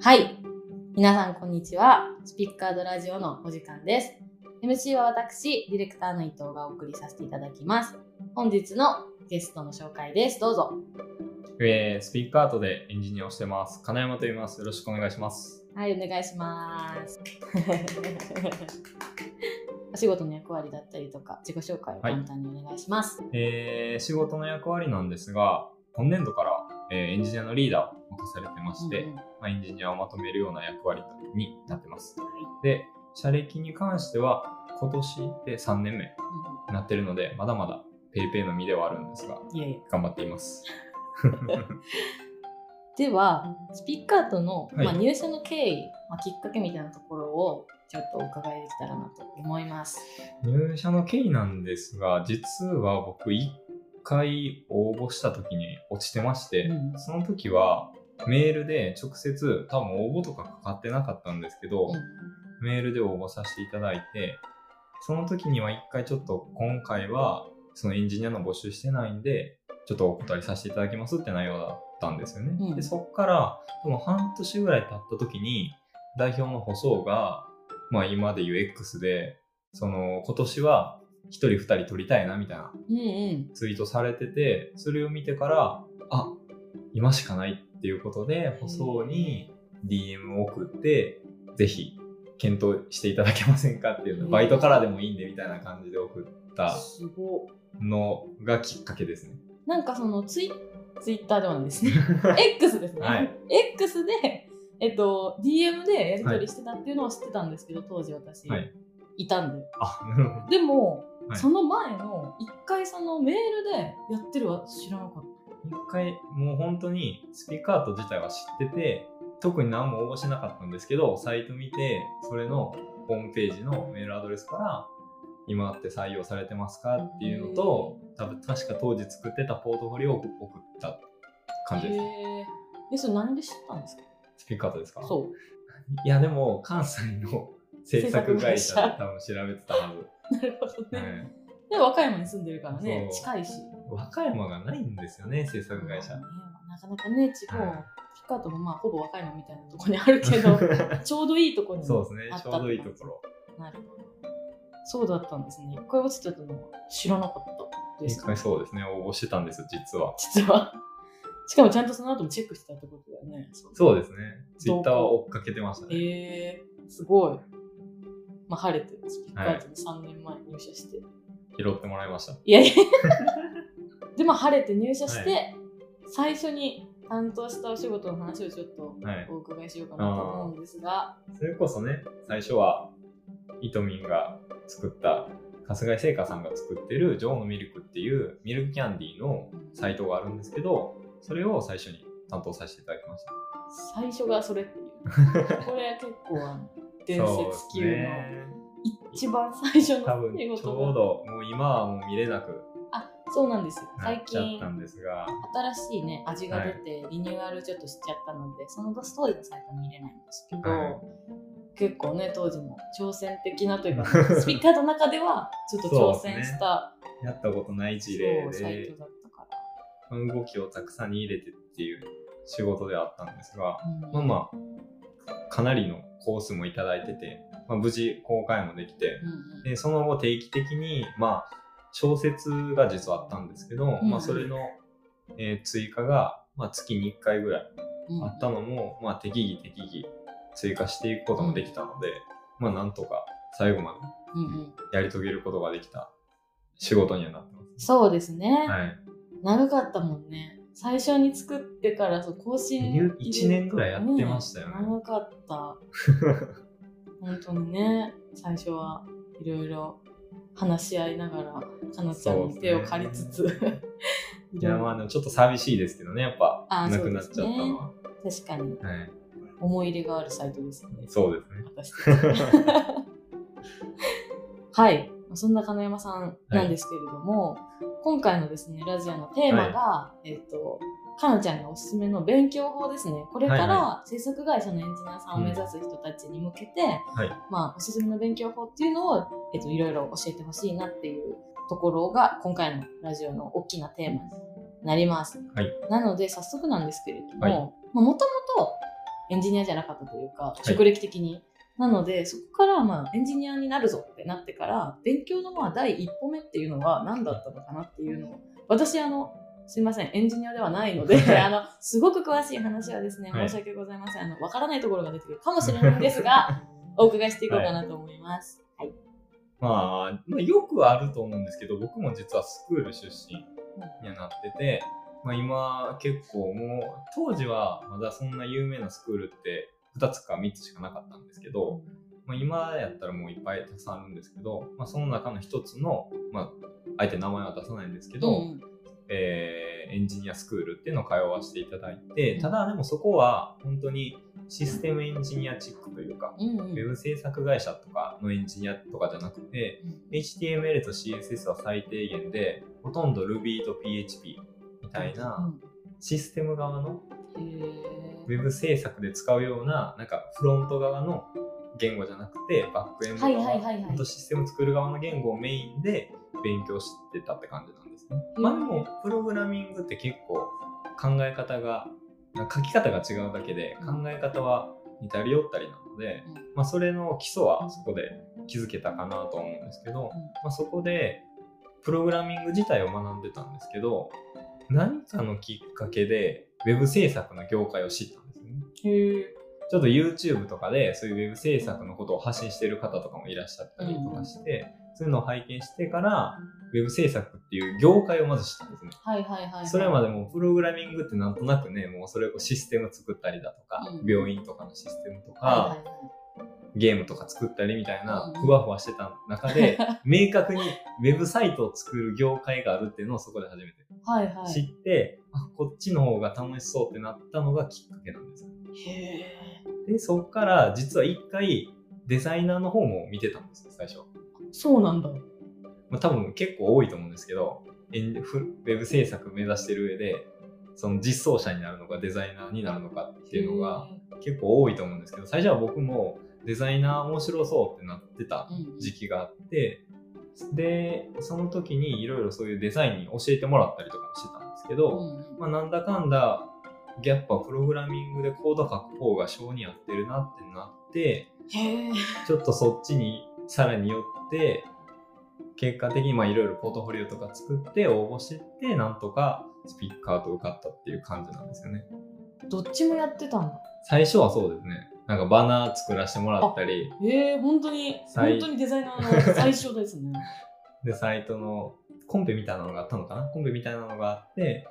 はい。皆さん、こんにちは。スピッカードラジオのお時間です。MC は私、ディレクターの伊藤がお送りさせていただきます。本日のゲストの紹介です。どうぞ。えー、スピックアートでエンジニアをしてます。金山と言います。よろしくお願いします。はい、お願いします。お仕事の役割だったりとか、自己紹介を簡単にお願いします。えー、仕事の役割なんですが、今年度から、えーエンジニアのリーダーを任されてまして、うんうんまあ、エンジニアをまとめるような役割になってます。はで、社歴に関しては、今年で3年目になってるので、まだまだペイペイの身ではあるんですが、い、いえいえ頑張っています。では、スピッカートの、はいまあ、入社の経緯、まあ、きっかけみたいなところをちょっとお伺いできたらなと思います。入社の経緯なんですが、実は僕1回応募した時に落ちてまして、うんその時はメールで直接、多分応募とかかかってなかったんですけど、メールで応募させていただいて、その時には1回ちょっと今回はそのエンジニアの募集してないんで、ちょっとお答えさせていただきますって内容だったんですよね。うんで、そっから、でも半年ぐらい経った時に、代表の細尾が、まあ今で言う X で、その今年は1人2人取りたいなみたいなうんうん。ツイートされてて、それを見てから、あ、今しかないっていうことで、細尾に DM を送って、ぜひ検討していただけませんかっていうの、うんバイトからでもいいんでみたいな感じで送ったのがきっかけですね。い。なんかそのツイツイッターではないですね。X ですね。はい X で、えっと、DM でやり取りしてたっていうのを知ってたんですけど、当時私、はいい、たんで。あ、なるほど。でも、はいその前の一回そのメールでやってるは知らなかっ一回、もう本当にスピーカート自体は知ってて、特に何も応募してなかったんですけど、サイト見て、それのホームページのメールアドレスから、今って採用されてますか？っていうのと、多分確か当時作ってたポートフォリオを送ったた。感じです。へえ。え、それ何で知ったんですか？スピーカートですか？そう。いや、でも関西の制作会社制作会社で多分調べてたはず。なるほどね。はいで、和歌山に住んでるからね、近いし。和歌山がないんですよね、制作会社ね。なかなかね、地方、はいピカートもまあほぼ和歌山みたいなところにあるけど、ちょうどいいところにそうですねちょうどいいところ。ろ。なるほど。そうだったんですね。一回落ちてたのは知らなかったです一回そうですね、応募してたんです、実は。実は。しかもちゃんとその後もチェックしてたってことだよね。そうですね。ツイッターは追っかけてましたね。えー、すごい。まあ晴れて、スピッカートに3年前に入社して。拾ってもらいました。いやいや。で、まあ晴れて入社して、は最初に担当したお仕事の話をちょっとはいお伺いしようかなと思うんですが、それこそね、最初は、イトミンが作った、春日井製菓さんが作ってるジョーのミルクっていうミルクキャンディーのサイトがあるんですけど、それを最初に担当させていただきました。最初がそれっていう。これ結構伝説級のね。一番最初多のちょ。うど、もう今はもう見れなくあ、そうなんです最近っちゃったんですが、新しいね味が出てリニューアルちょっとしちゃったので、その当時のサイトは見れないんですけど、はい。結構ね当時も挑戦的なというか スピーカーの中ではちょっと挑戦したやったことない事例サイでト、だったから。動きをたくさんに入れてっていう仕事ではあったんですが、うん。まあまあ、かなりのコースもいただいてて、まあ、無事公開もできて、うんうん。でその後定期的に、まあ、小説が実はあったんですけど、うんまあ、それの、えー追加が、まあ、月に1回ぐらいうんあったのも、まあ、適宜適宜追加していくこともできたので、まあ、なんとか最後まうんうん。でやり遂げることができた仕事にはなってまそうですね、す。はい。長かったもんね。最初に作ってからそう更新1年ぐらいやってましたよね。長かった 本当にね最初はいろいろ話し合いながらかなちゃんに手を借りつつ、いや、まあ、でもちょっと寂しいですけどね、やっぱ、なくなっちゃったのは。確かに。はい。思い入れがあるサイトですよね。そうですね。はい。そんな金山さんなんですけれども、今回のですねラジオのテーマが、えっ、とかなちゃんがおすすめの勉強法ですねこれかはいら制作会社のエンジニアさんを目指す人たちに向けて、はい。まあ、おすすめの勉強法っていうのを、えっと、いろいろ教えてほしいなっていうところが今回のラジオの大きなテーマになります。はいなので早速なんですけれども、はいまあもともとエンジニアじゃなかったというか、い職歴的に。なので、そこから、まあ、エンジニアになるぞってなってから、勉強のまあ第一歩目っていうのは何だったのかなっていうのを、私、あの、すいません、エンジニアではないので、はいあの、すごく詳しい話はですね、はい申し訳ございません。あの、わからないところが出てくるかもしれないんですが、お伺いしていこうかなと思います。はい。まあ、まあ、よくあると思うんですけど、僕も実はスクール出身にはなってて、まあ、今結構もう、当時はまだそんな有名なスクールって2つか3つしかなかったんですけど、まあ、今やったらもういっぱいたくさんあるんですけど、まあ、その中の一つの、まあ、あえて名前は出さないんですけど、うんえーエンジニアスクールっていうのを通わせていただいて、ただでもそこは本当にシステムエンジニアチックというか、うんうん。ウェブ制作会社とかのエンジニアとかじゃなくて、HTML と CSS は最低限で、ほとんど Ruby と PHP みたいなシステム側のウェブ制作で使うような、なんかフロント側の言語じゃなくて、バックエンド側、はいはいはいはい。システム作る側の言語をメインで勉強してたって感じな。んまあでも、プログラミングって結構考え方が、書き方が違うだけで考え方は似たり寄ったりなので、うん。まあそれの基礎はそこで気づけたかなと思うんですけど、まあ、そこでプログラミング自体を学んでたんですけど何かのきっかけでウェブ制作の業界を知ったんですね。ちょっと YouTube とかでそういうウェブ制作のことを発信してる方とかもいらっしゃったりとかして、そういうのを拝見してからウェブ制作っていう業界をまず知ったんですねはいはいはいはい。それまでもプログラミングってなんとなくねもうそれをシステム作ったりだとか、うん病院とかのシステムとか、はいはいはいゲームとか作ったりみたいなうんふわふわしてた中で、明確にウェブサイトを作る業界があるっていうのをそこで初めてはいはい。知って、あこっちの方が楽しそうってなったのがきっかけなんです。へえ。で、そっから実は一回デザイナーの方も見てたんですよ、最初。そうなんだ。まあ、多分結構多いと思うんですけど、ウェブ制作目指してる上で、その実装者になるのかデザイナーになるのかっていうのが結構多いと思うんですけど、最初は僕もデザイナー面白そうってなってた時期があって、で、その時にいろいろそういうデザインに教えてもらったりとかもしてたんですけうど、んうんまあなんだかんだ、やっぱプログラミングでコード書く方が性に合ってるなってなって。ちょっとそっちにさらに寄って、結果的にまあいろいろポートフォリオとか作って応募してって、なんとかスピッカーと受かったっていう感じなんですよね。どっちもやってたんだ。最初はそうですね。なんかバナー作らせてもらったり、へえ、本当に、最本当にデザイナーの最初ですね。で、サイトのコンペみたいなのがあったのかな？コンペみたいなのがあって、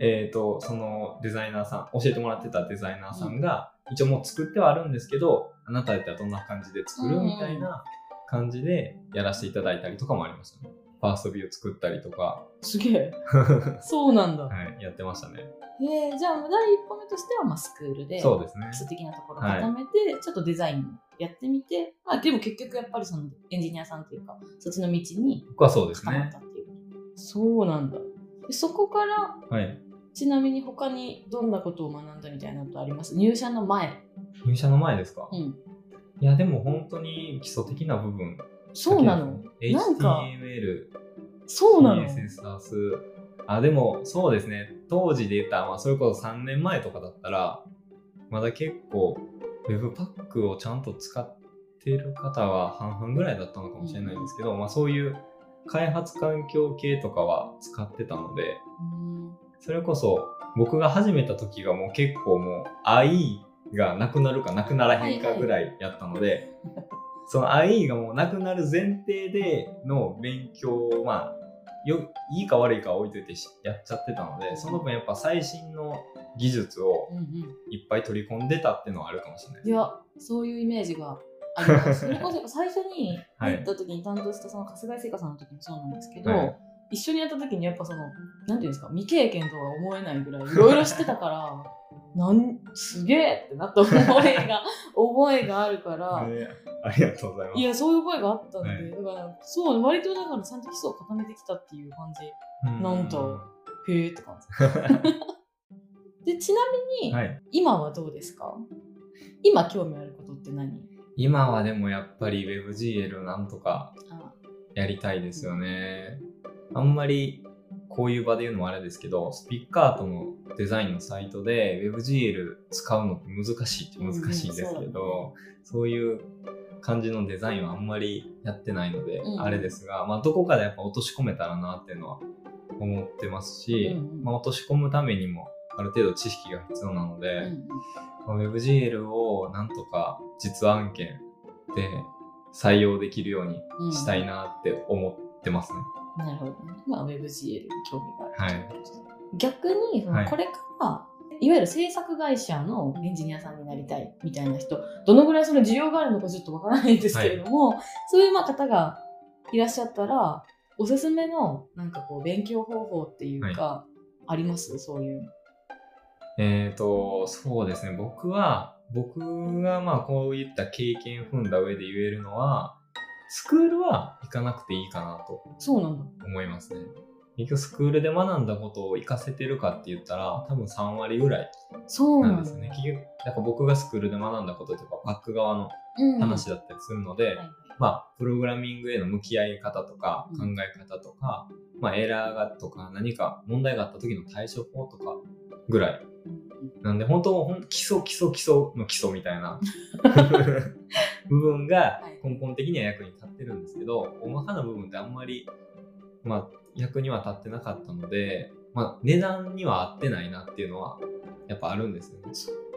えっ、と、そのデザイナーさん、教えてもらってたデザイナーさんが、一応もう作ってはあるんですけど、あなたやったらどんな感じで作るうんみたいな感じでやらせていただいたりとかもありましたね。ファーストビュー作ったりとか、すげえ。そうなんだ。はい、やってましたね。へえ、じゃあ、第一歩目としては、まあ、スクールで、そうですね基。礎的なところを固めて、ちょっとデザインやってみて、まあ、でも結局やっぱりそのエンジニアさんというか、そっちの道に僕はそうですね固まった。っていう。そうなんだ。でそこから、はい。ちなみに他にどんなことを学んだみたいなことあります？入社の前。入社の前ですか、うん。いや、でも本当に基礎的な部分。そうなの？HTML、そうなの？CSS。あ、でもそうですね。当時で言ったら、まあ、それこそ3年前とかだったら、まだ結構 Webpack をちゃんと使ってる方は半々ぐらいだったのかもしれないんですけど、まあそういう開発環境系とかは使ってたので、うんそれこそ僕が始めた時がもう結構もう IE がなくなるかなくならへんかぐらいやったので、その IE がもうなくなる前提での勉強をまあよいいか悪いかは置いといてしやっちゃってたのでその分やっぱ最新の技術をうんうん。いっぱい取り込んでたっていうのはあるかもしれないですいや、そういうイメージがあります。それこそ最初に入った時に担当したその春日井聖華さんの時もそうなんですけど、はい一緒にやった時にやっぱその、なんていうんですか、未経験とは思えないぐらいいろいろしてたから、なんすげえってなった覚えが、覚えがあるから、ねありがとうございます。いや、そういう覚えがあったんで、はいだから、そう、割とだからちゃんと基礎を固めてきたっていう感じ。うん。なんとへえって感じ。で、ちなみに、はい、今はどうですか？今興味あることって何？今はでもやっぱり WebGL なんとかあやりたいですよね。あんまりこういう場で言うのもあれですけど、スピッカートのデザインのサイトで WebGL 使うのって難しいって難しいんですけど、そういう感じのデザインはあんまりやってないので、うん。あれですが、まあ、どこかでやっぱ落とし込めたらなっていうのは思ってますし、うんうんまあ、落とし込むためにもある程度知識が必要なので、うんまあ WebGL をなんとか実案件で採用できるようにうんしたいなって思ってますね。なるほどね。まあ、WebGL に興味がある。はい。逆に、そのはいこれから、いわゆる制作会社のエンジニアさんになりたいみたいな人、どのぐらいその需要があるのかちょっとわからないんですけれども、そういうまあ方がいらっしゃったら、おすすめのなんかこう勉強方法っていうか、あります？そういうの。えっ、と、そうですね。僕は、僕がまあこういった経験踏んだ上で言えるのは、スクールは行かなくていいかなとそうなんだ。思いますね。結局スクールで学んだことを活かせてるかって言ったら、多分3割ぐらいそうなんですね。結局、なんか僕がスクールで学んだこととか、バック側のうん話だったりするので、はいはいまあ、プログラミングへの向き合い方とか、うん考え方とか、まあ、エラーがとか、何か問題があった時の対処法とかぐらい。なんで、本当、ほんと基礎、基礎、基礎の基礎みたいな。部分が根本的には役に立ってるんですけど、大まかな部分ってあんまり、まあ、役には立ってなかったので、まあ、値段には合ってないなっていうのは、やっぱあるんですよね。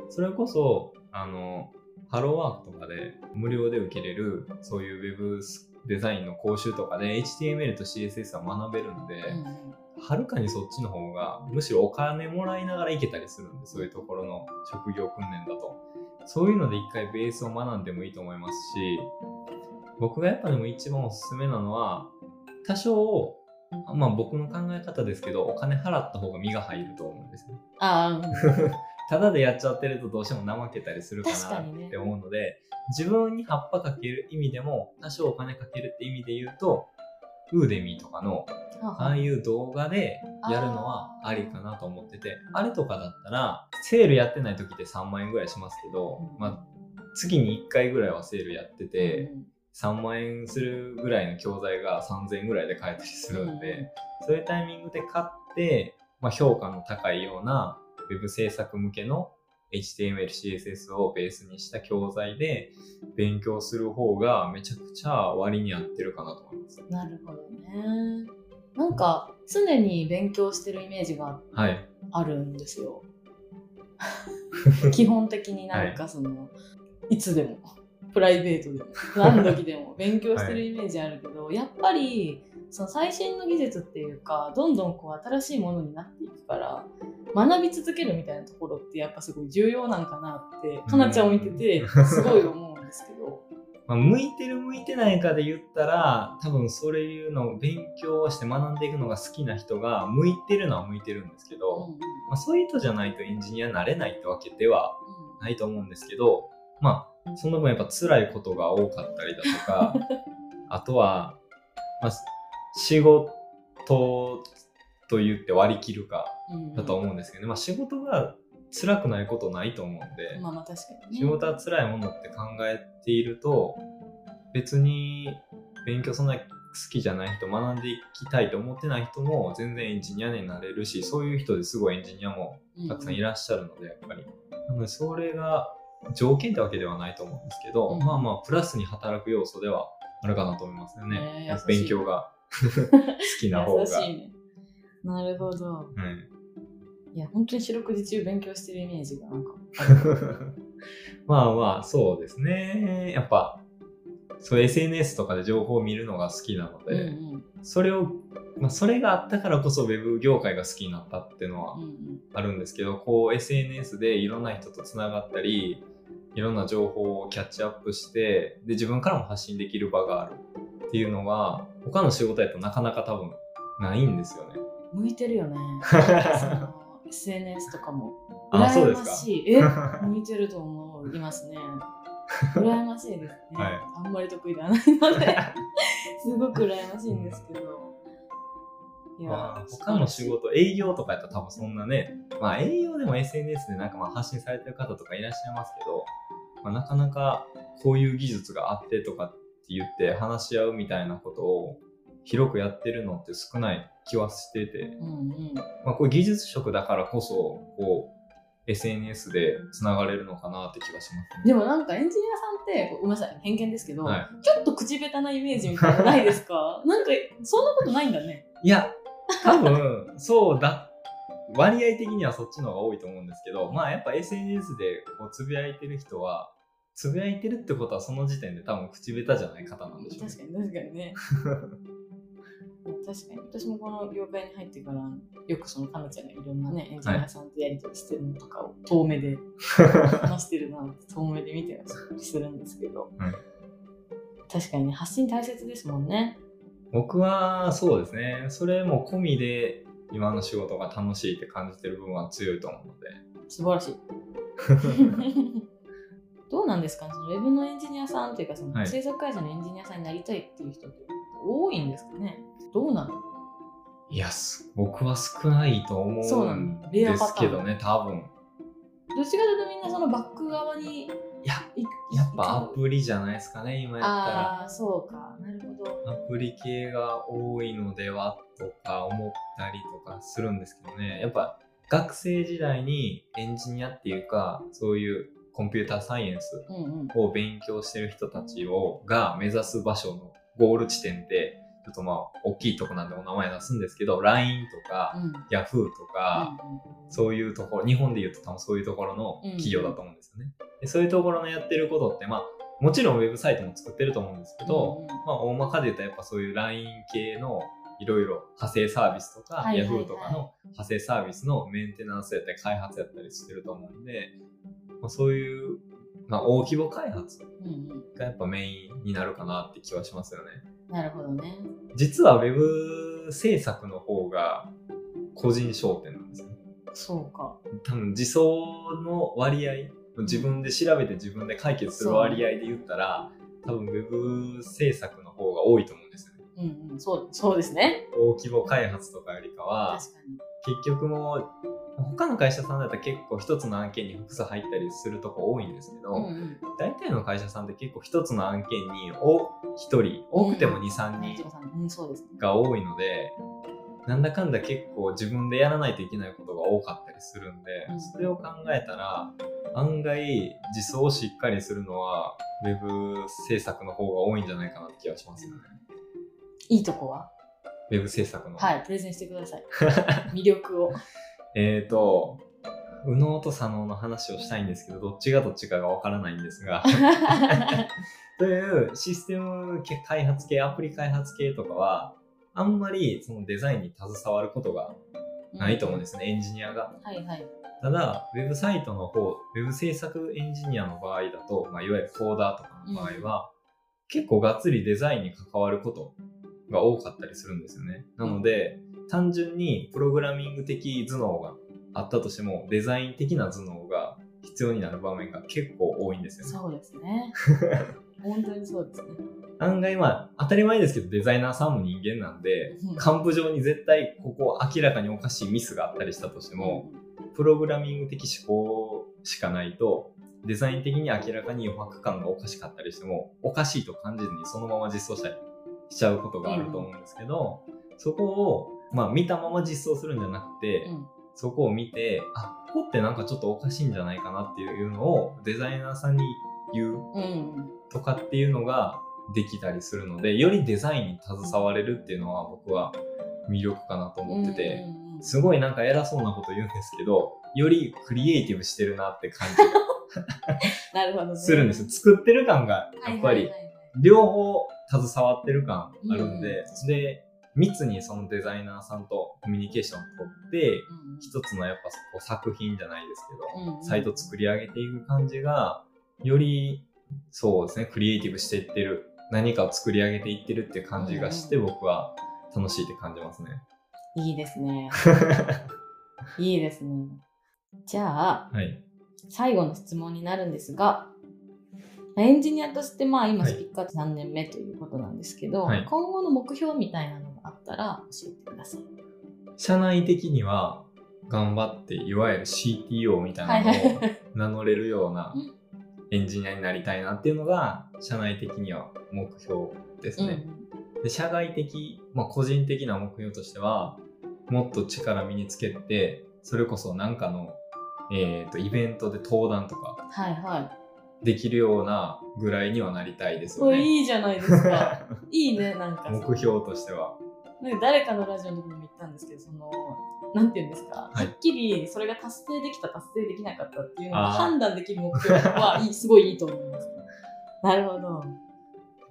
それこそ、あの、ハローワークとかで無料で受けれる、そういうウェブデザインの講習とかで HTML と CSS は学べるんで、うんはるかにそっちの方が、むしろお金もらいながら行けたりするんで、そういうところの職業訓練だと。そういうので一回ベースを学んでもいいと思いますし、僕がやっぱでも一番おすすめなのは、多少、まあ僕の考え方ですけど、お金払った方が身が入ると思うんですね。あ ただでやっちゃってるとどうしても怠けたりするかなって思うので、自分に葉っぱかける意味でも、多少お金かけるって意味で言うと、ウーデミーとかのああいう動画でやるのはありかなと思ってて、あれとかだったら、セールやってない時って3万円ぐらいしますけど、うん。まあ、月に1回ぐらいはセールやってて、うん3万円するぐらいの教材が3000円ぐらいで買えたりするんで、そういうタイミングで買って、まあ、評価の高いような Web 制作向けの HTML、CSS をベースにした教材で勉強する方がめちゃくちゃ割に合ってるかなと思います。なるほどね。なんか常に勉強してるイメージがはい。あるんですよ。基本的になんかその、い、つでもプライベートで。も何時でも。勉強してるイメージあるけど、やっぱりその最新の技術っていうかどんどんこう新しいものになっていくから学び続けるみたいなところってやっぱすごい重要なんかなってかなちゃんを見ててすごい思うんですけど。まあ、向いてる向いてないかで言ったら多分それいうのを勉強して学んでいくのが好きな人が向いてるのは向いてるんですけど、うんまあ、そういう人じゃないとエンジニアになれないってわけではないと思うんですけどまあその分やっぱ辛いことが多かったりだとか あとは、まあ、仕事と言って割り切るかうん。だと思うんですけどね、まあ、仕事が辛くないことないと思うんで、まあまあ確かにね。仕事は辛いものって考えていると別に勉強そんなに好きじゃない人学んでいきたいと思ってない人も全然エンジニアになれるしそういう人ですごいエンジニアもたくさんいらっしゃるのでやっぱり。なのでそれが条件ってわけではないと思うんですけど、うん。まあまあプラスに働く要素ではあるかなと思いますよね、ねえ優しい。勉強が 好きな方が。ね。なるほど。うん。いや、本当に四六時中勉強してるイメージがなんか まあまあ、そうですね。やっぱ、そう SNS とかで情報を見るのが好きなのうんで、うん。それを、まあ、それがあったからこそ Web 業界が好きになったっていうのはうんうん。あるんですけど、こう SNS でいろんな人とつながったり、いろんな情報をキャッチアップして、で、自分からも発信できる場があるっていうのが、他の仕事やとなかなか多分ないんですよね。向いてるよね。SNS とかも。あ、そうで羨ま。しい。え？向いてると思いますね。羨ましいですね。はいあんまり得意ではないので、すごく羨ましいんですけど。いまあ、他の仕事、営業とかやったら多分そんなね、まあ営業でも SNS でなんかまあ発信されてる方とかいらっしゃいますけど、まあ、なかなかこういう技術があってとかって言って話し合うみたいなことを広くやってるのって少ない気はしてて、うんうん。まあ、これ技術職だからこそこう SNS でつながれるのかなって気がしますね。でもなんかエンジニアさんって、ごめんなさい、偏見ですけど、はい、ちょっと口下手なイメージみたいなのないですか？なんか、そんなことないんだね。いや 多分そうだ割合的にはそっちの方が多いと思うんですけどまあやっぱ SNS でこうつぶやいてる人はつぶやいてるってことはその時点で多分口下手じゃない方なんでしょうね。確かに、確かにね。確かに。私もこの業界に入ってからよくそのかなちゃんがいろんなねエンジニアさんとやり取りしてるのとかを遠目で 話してるなって遠目で見てたりするんですけど、うん確かにね発信大切ですもんね僕はそうですね。それも込みで今の仕事が楽しいって感じてる部分は強いと思うので。素晴らしい。どうなんですか？ねそのウェブのエンジニアさんというかそのはい。制作会社のエンジニアさんになりたいっていう人って多いんですかね？どうなのいやす僕は少ないと思そうんですけどね多分。どっちかというとみんなそのバック側にぱアいプリじゃないですかね今やったら。ああーそうか。なるほど。アプリ系が多いのではとか思ったりとかするんですけどね。やっぱ学生時代にエンジニアっていうかそういうコンピューターサイエンスを勉強してる人たちをが目指す場所のゴール地点ってちょっとまあ大きいとこなんでお名前出すんですけど LINE とかうん。Yahoo とか、そういうところ日本で言うと多分そういうところの企業だと思うんですよね、でそういうところのやってることってまあもちろんウェブサイトも作ってると思うんですけど、まあ、大まかで言うとやっぱそういう LINE 系のいろいろ派生サービスとか、はいはいはい。Yahoo とかの派生サービスのメンテナンスやったり開発やったりしてると思うんで、まあ、そういう、まあ、大規模開発がやっぱメインになるかなって気はしますよね。なるほどね。実は Web 制作の方が個人商店なんですよね。そうか。多分自走の割合自分で調べて自分で解決する割合で言ったら多分 Web 制作の方が多いと思うんですよね。うんうんそうそうですね。大規模開発とかよりかは確かに。結局もう他の会社さんだったら結構一つの案件に複数入ったりするとこ多いんですけど、うんうん。大体の会社さんって結構一つの案件にお1人多くても23人が多いので、なんだかんだ結構自分でやらないといけないことが多かったりするんで、うん。それを考えたら案外自走をしっかりするのは Web 制作の方が多いんじゃないかなって気がしますよね。いいとこは？Web 制作の。はいプレゼンしてください。魅力をえーと、右脳と左脳の話をしたいんですけど、どっちがどっちかがわからないんですが、というシステム系開発系、アプリ開発系とかは、あんまりそのデザインに携わることがないと思うんですね、エンジニアが。はいはい。ただ、ウェブサイトの方、ウェブ制作エンジニアの場合だと、まあ、いわゆるコーダーとかの場合は、結構がっつりデザインに関わることが多かったりするんですよね。なので、単純にプログラミング的頭脳があったとしても、デザイン的な頭脳が必要になる場面が結構多いんですよね。そうですね。本当にそうですね。案外まあ当たり前ですけどデザイナーさんも人間なんでうん。幹部上に絶対ここ明らかにおかしいミスがあったりしたとしても、プログラミング的思考しかないとデザイン的に明らかに余白感がおかしかったりしてもおかしいと感じずにそのまま実装したりしちゃうことがあると思うんですけど、そこをまあ見たまま実装するんじゃなくて、うん。そこを見てあここってなんかちょっとおかしいんじゃないかなっていうのをデザイナーさんに言ううん。とかっていうのができたりするのでよりデザインに携われるっていうのは僕は魅力かなと思ってて、うんすごいなんか偉そうなこと言うんですけどよりクリエイティブしてるなって感じ。が なるほどね。するんですよ。作ってる感がやっぱり両方携わってる感あるんで、うんで密にそのデザイナーさんとコミュニケーションを取ってうんうん。一つのやっぱこう作品じゃないですけど、うんうん。サイト作り上げていく感じがよりそうですねクリエイティブしていってる何かを作り上げていってるっていう感じがして、僕は楽しいって感じますね。いいですね。いいですね。じゃあはい。最後の質問になるんですがエンジニアとしてまあ今はい。スピッカー3年目ということなんですけど、はい。今後の目標みたいなのがあったら教えてください。社内的には頑張っていわゆる CTO みたいなのを名乗れるようなうんエンジニアになりたいなっていうのが社内的には目標ですね。で社外的、まあ、個人的な目標としてはもっと力身につけてそれこそなんかの、えー、とイベントで登壇とかはいはい。できるようなぐらいにはなりたいですよこれね。いいじゃないですか。いいね、なんかさ。目標としては。なんか誰かのラジオの時にも言ったんですけど、その、なんていうんですか、はいはっきりそれが達成できた、達成できなかったっていうのがあー判断できる目標はすごいいいと思います。なるほど。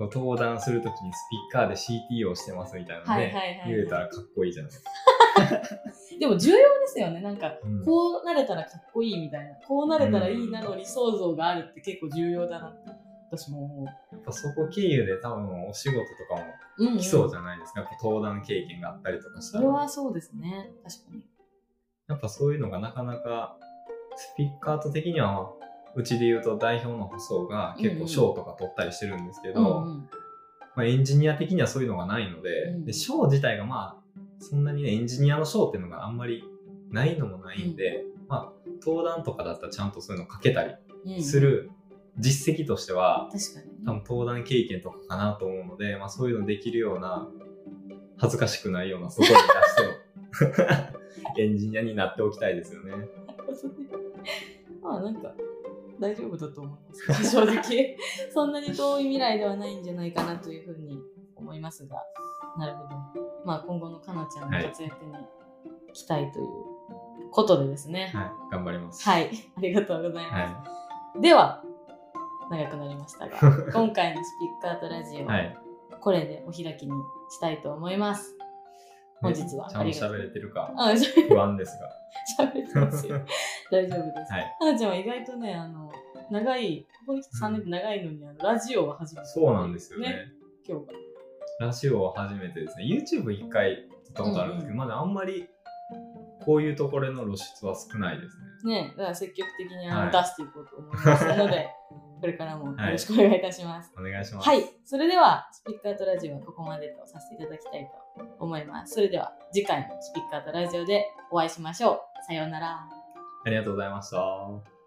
登壇するときにスピーカーで CT をしてますみたいなので、はいはいはい言えたらかっこいいじゃないですか。でも重要ですよね。なんか、うんこうなれたらかっこいいみたいな、こうなれたらいいなの理想像があるって結構重要だなって私も。やっぱそこ経由で多分お仕事とかもうん、来そうじゃないですか。やっぱ登壇経験があったりとかしたそれら。はそうですね。確かに。やっぱそういうのがなかなかスピーカート的にはうちで言うと代表の舗装が結構賞とか取ったりしてるんですけど、うんうんまあ、エンジニア的にはそういうのがないので,、うんで賞自体がまあそんなにねエンジニアの賞っていうのがあんまりないのもないんで、まあ登壇とかだったらちゃんとそういうのかけたりうんうんする実績としては、確かにね。多分登壇経験とかかなと思うので、まあ、そういうのできるような恥ずかしくないような外に出して エンジニアになっておきたいですよね。まあなんか大丈夫だと思います。正直。そんなに遠い未来ではないんじゃないかなというふうに思いますが、なるほど。まあ今後のかなちゃんの活躍に期待ということでですね。はい、頑張ります。はい、ありがとうございます。はでは、長くなりましたが、今回のスピッカートラジオい。ははい。これでお開きにしたいと思います。本日はねちゃんと喋れてるか不安ですが。喋ってますよ。大丈夫です。はい。はなちゃんは意外とね、あの、長い、ここに来て3年って長いのに、あのラジオは初めて、そうなんですよね。今日が。ラジオを初めてですね。YouTube 一回撮ったことあるんですけど、うんまだあんまりこういうところへの露出は少ないですね。ね、だから積極的にあの、はい出していこうと思いますので、これからもよろしくお願いいたします。お願いします。はい、それではスピッカートラジオはここまでとさせていただきたいと思います。それでは次回のスピッカートラジオでお会いしましょう。さようなら。ありがとうございました。